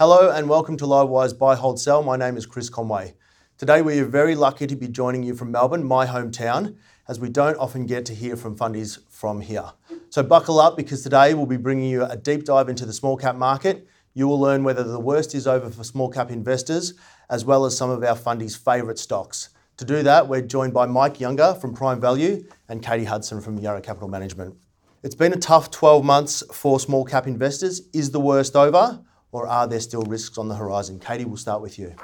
Hello and welcome to Livewire's Buy, Hold, Sell. My name is Chris Conway. Today we are very lucky to be joining you from Melbourne, my hometown, as we don't often get to hear from fundies from here. So buckle up because today we'll be bringing you a deep dive into the small cap market. You will learn whether the worst is over for small cap investors, as well as some of our fundies' favourite stocks. To do that, we're joined by Mike Younger from Prime Value and Katie Hudson from Yarra Capital Management. It's been a tough 12 months for small cap investors. Is the worst over? Or are there still risks on the horizon? Katie, we'll start with you.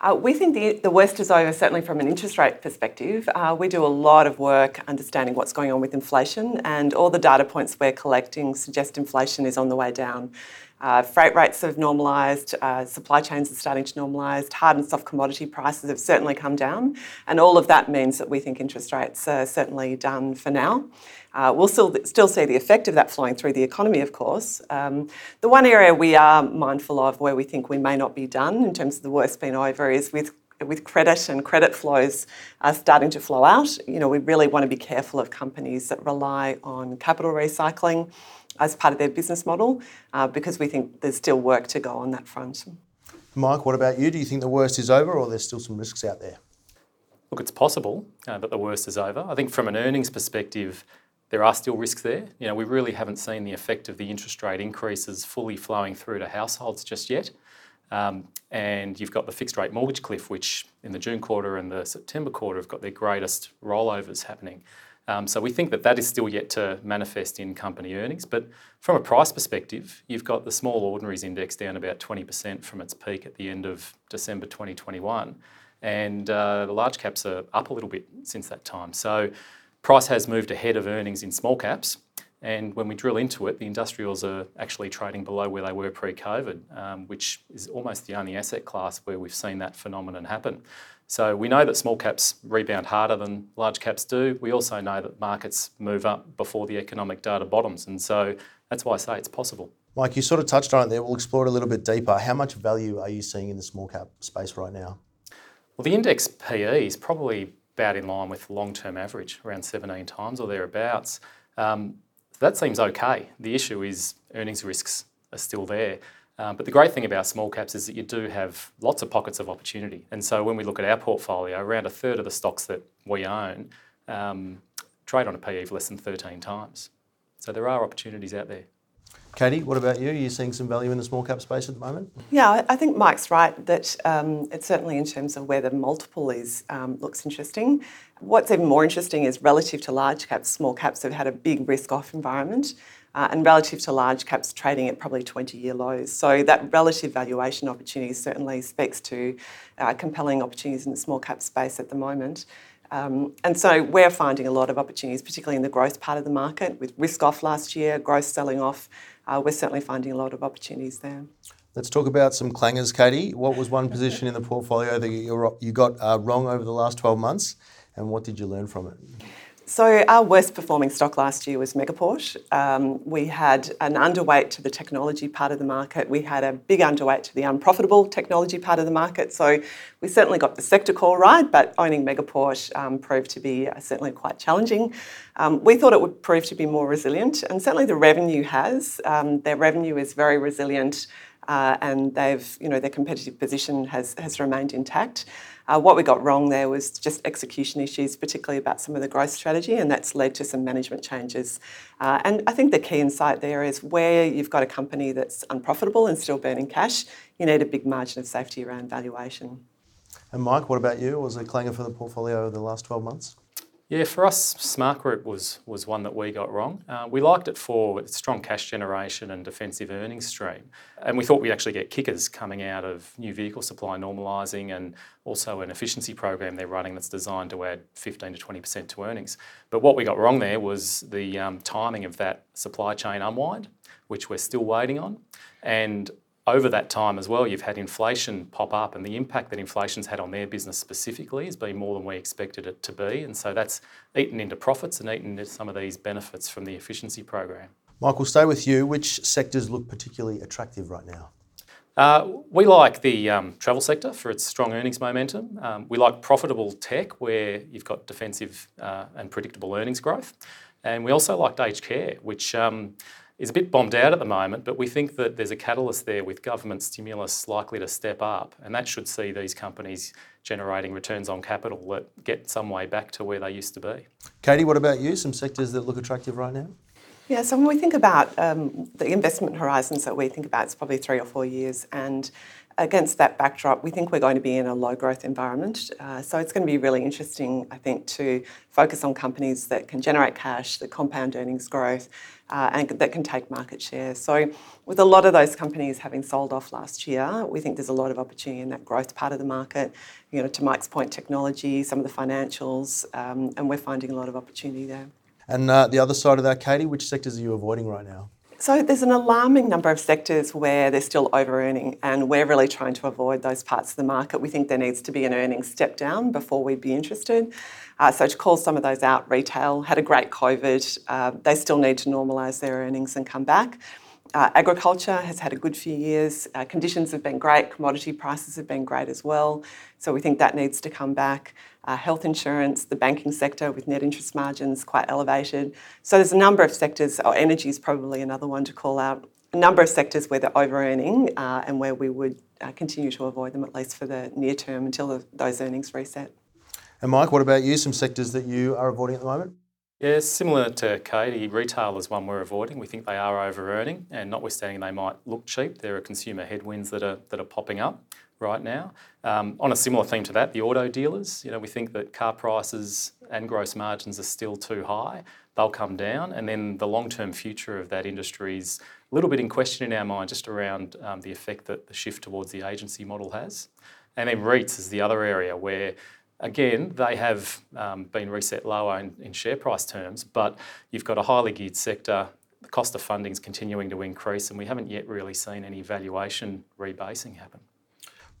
Uh, we think the, the worst is over, certainly from an interest rate perspective. Uh, we do a lot of work understanding what's going on with inflation, and all the data points we're collecting suggest inflation is on the way down. Uh, freight rates have normalised, uh, supply chains are starting to normalise, hard and soft commodity prices have certainly come down, and all of that means that we think interest rates are certainly done for now. Uh, we'll still, still see the effect of that flowing through the economy, of course. Um, the one area we are mindful of where we think we may not be done in terms of the worst being over is with with credit and credit flows are starting to flow out. You know, we really want to be careful of companies that rely on capital recycling as part of their business model uh, because we think there's still work to go on that front. Mike, what about you? Do you think the worst is over or there's still some risks out there? Look, it's possible uh, that the worst is over. I think from an earnings perspective, there are still risks there. You know, we really haven't seen the effect of the interest rate increases fully flowing through to households just yet. Um, and you've got the fixed rate mortgage cliff, which in the June quarter and the September quarter have got their greatest rollovers happening. Um, so we think that that is still yet to manifest in company earnings. But from a price perspective, you've got the small ordinaries index down about 20% from its peak at the end of December 2021. And uh, the large caps are up a little bit since that time. So Price has moved ahead of earnings in small caps. And when we drill into it, the industrials are actually trading below where they were pre COVID, um, which is almost the only asset class where we've seen that phenomenon happen. So we know that small caps rebound harder than large caps do. We also know that markets move up before the economic data bottoms. And so that's why I say it's possible. Mike, you sort of touched on it there. We'll explore it a little bit deeper. How much value are you seeing in the small cap space right now? Well, the index PE is probably about in line with long-term average, around 17 times or thereabouts. Um, that seems okay. The issue is earnings risks are still there. Um, but the great thing about small caps is that you do have lots of pockets of opportunity. And so when we look at our portfolio, around a third of the stocks that we own um, trade on a PE of less than 13 times. So there are opportunities out there. Katie, what about you? Are you seeing some value in the small cap space at the moment? Yeah, I think Mike's right that um, it's certainly in terms of where the multiple is um, looks interesting. What's even more interesting is relative to large caps, small caps have had a big risk off environment. Uh, and relative to large caps trading at probably 20 year lows. So that relative valuation opportunity certainly speaks to uh, compelling opportunities in the small cap space at the moment. Um, and so we're finding a lot of opportunities, particularly in the growth part of the market, with risk off last year, growth selling off uh, we're certainly finding a lot of opportunities there. Let's talk about some clangers, Katie. What was one position in the portfolio that you got uh, wrong over the last 12 months, and what did you learn from it? So our worst performing stock last year was Megaport. Um, we had an underweight to the technology part of the market. We had a big underweight to the unprofitable technology part of the market. So we certainly got the sector call right, but owning Megaport um, proved to be uh, certainly quite challenging. Um, we thought it would prove to be more resilient, and certainly the revenue has. Um, their revenue is very resilient. Uh, and they've, you know, their competitive position has, has remained intact. Uh, what we got wrong there was just execution issues, particularly about some of the growth strategy, and that's led to some management changes. Uh, and I think the key insight there is where you've got a company that's unprofitable and still burning cash, you need a big margin of safety around valuation. And Mike, what about you? Was it clanger for the portfolio over the last 12 months? Yeah, for us, Smartgroup was was one that we got wrong. Uh, we liked it for its strong cash generation and defensive earnings stream, and we thought we'd actually get kickers coming out of new vehicle supply normalising and also an efficiency program they're running that's designed to add 15 to 20 percent to earnings. But what we got wrong there was the um, timing of that supply chain unwind, which we're still waiting on, and over that time as well, you've had inflation pop up, and the impact that inflation's had on their business specifically has been more than we expected it to be. And so that's eaten into profits and eaten into some of these benefits from the efficiency program. Michael, stay with you. Which sectors look particularly attractive right now? Uh, we like the um, travel sector for its strong earnings momentum. Um, we like profitable tech where you've got defensive uh, and predictable earnings growth. And we also liked aged care, which um, is a bit bombed out at the moment, but we think that there's a catalyst there with government stimulus likely to step up, and that should see these companies generating returns on capital that get some way back to where they used to be. Katie, what about you? Some sectors that look attractive right now? Yeah, so when we think about um, the investment horizons that we think about, it's probably three or four years, and against that backdrop, we think we're going to be in a low growth environment. Uh, so it's going to be really interesting, I think, to focus on companies that can generate cash, that compound earnings growth, uh, and that can take market share. So, with a lot of those companies having sold off last year, we think there's a lot of opportunity in that growth part of the market. You know, to Mike's point, technology, some of the financials, um, and we're finding a lot of opportunity there. And uh, the other side of that, Katie, which sectors are you avoiding right now? So there's an alarming number of sectors where they're still over earning, and we're really trying to avoid those parts of the market. We think there needs to be an earnings step down before we'd be interested. Uh, so to call some of those out, retail had a great COVID. Uh, they still need to normalise their earnings and come back. Uh, agriculture has had a good few years. Uh, conditions have been great. Commodity prices have been great as well. So we think that needs to come back. Uh, health insurance, the banking sector with net interest margins quite elevated. So there's a number of sectors. Oh, energy is probably another one to call out. A number of sectors where they're over earning uh, and where we would uh, continue to avoid them at least for the near term until the, those earnings reset. And Mike, what about you? Some sectors that you are avoiding at the moment? Yeah, similar to Katie, retail is one we're avoiding. We think they are over earning, and notwithstanding they might look cheap, there are consumer headwinds that are that are popping up right now. Um, on a similar theme to that, the auto dealers, you know, we think that car prices and gross margins are still too high. They'll come down, and then the long-term future of that industry is a little bit in question in our mind, just around um, the effect that the shift towards the agency model has. And then REITs is the other area where Again, they have um, been reset lower in, in share price terms, but you've got a highly geared sector. The cost of funding is continuing to increase, and we haven't yet really seen any valuation rebasing happen.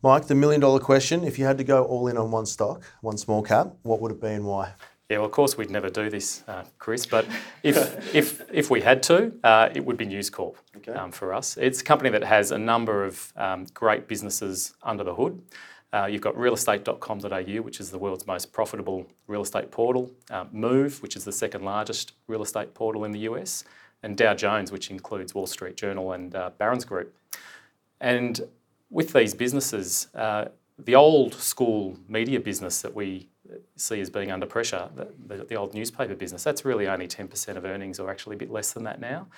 Mike, the million dollar question if you had to go all in on one stock, one small cap, what would it be and why? Yeah, well, of course, we'd never do this, uh, Chris, but if, if, if we had to, uh, it would be News Corp okay. um, for us. It's a company that has a number of um, great businesses under the hood. Uh, you've got realestate.com.au, which is the world's most profitable real estate portal, uh, Move, which is the second largest real estate portal in the US, and Dow Jones, which includes Wall Street Journal and uh, Barron's Group. And with these businesses, uh, the old school media business that we see as being under pressure, the, the, the old newspaper business, that's really only 10% of earnings, or actually a bit less than that now.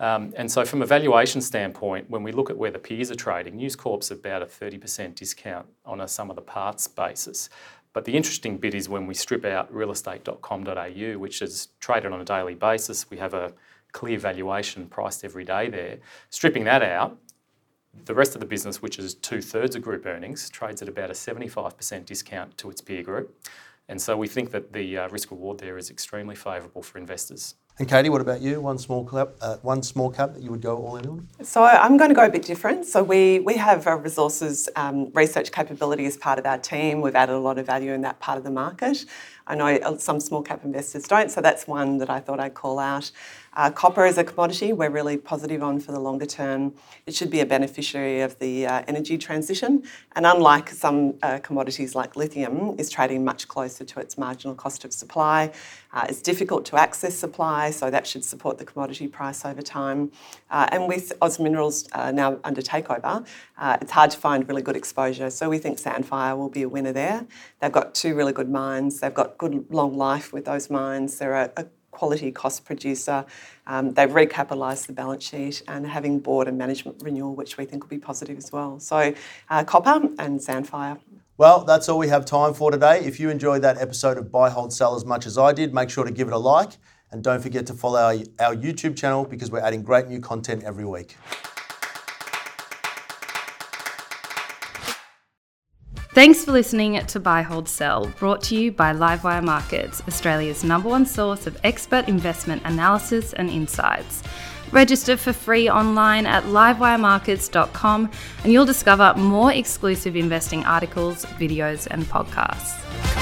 Um, and so, from a valuation standpoint, when we look at where the peers are trading, News Corp's about a 30% discount on a sum of the parts basis. But the interesting bit is when we strip out realestate.com.au, which is traded on a daily basis, we have a clear valuation priced every day there. Stripping that out, the rest of the business, which is two thirds of group earnings, trades at about a 75% discount to its peer group. And so we think that the uh, risk reward there is extremely favourable for investors. And Katie, what about you? One small cap, uh, one small cup that you would go all in on? So I'm going to go a bit different. So we we have a resources um, research capability as part of our team. We've added a lot of value in that part of the market. I know uh, some small cap investors don't, so that's one that I thought I'd call out. Uh, copper is a commodity we're really positive on for the longer term. It should be a beneficiary of the uh, energy transition, and unlike some uh, commodities like lithium, is trading much closer to its marginal cost of supply. Uh, it's difficult to access supply, so that should support the commodity price over time. Uh, and with Oz Minerals now under takeover, it's hard to find really good exposure. So we think Sandfire will be a winner there. They've got two really good mines. They've good long life with those mines. They're a, a quality cost producer. Um, they've recapitalised the balance sheet and having board and management renewal, which we think will be positive as well. So, uh, copper and Sandfire. Well, that's all we have time for today. If you enjoyed that episode of Buy, Hold, Sell as much as I did, make sure to give it a like and don't forget to follow our, our YouTube channel because we're adding great new content every week. Thanks for listening to Buy, Hold, Sell, brought to you by Livewire Markets, Australia's number one source of expert investment analysis and insights. Register for free online at livewiremarkets.com and you'll discover more exclusive investing articles, videos, and podcasts.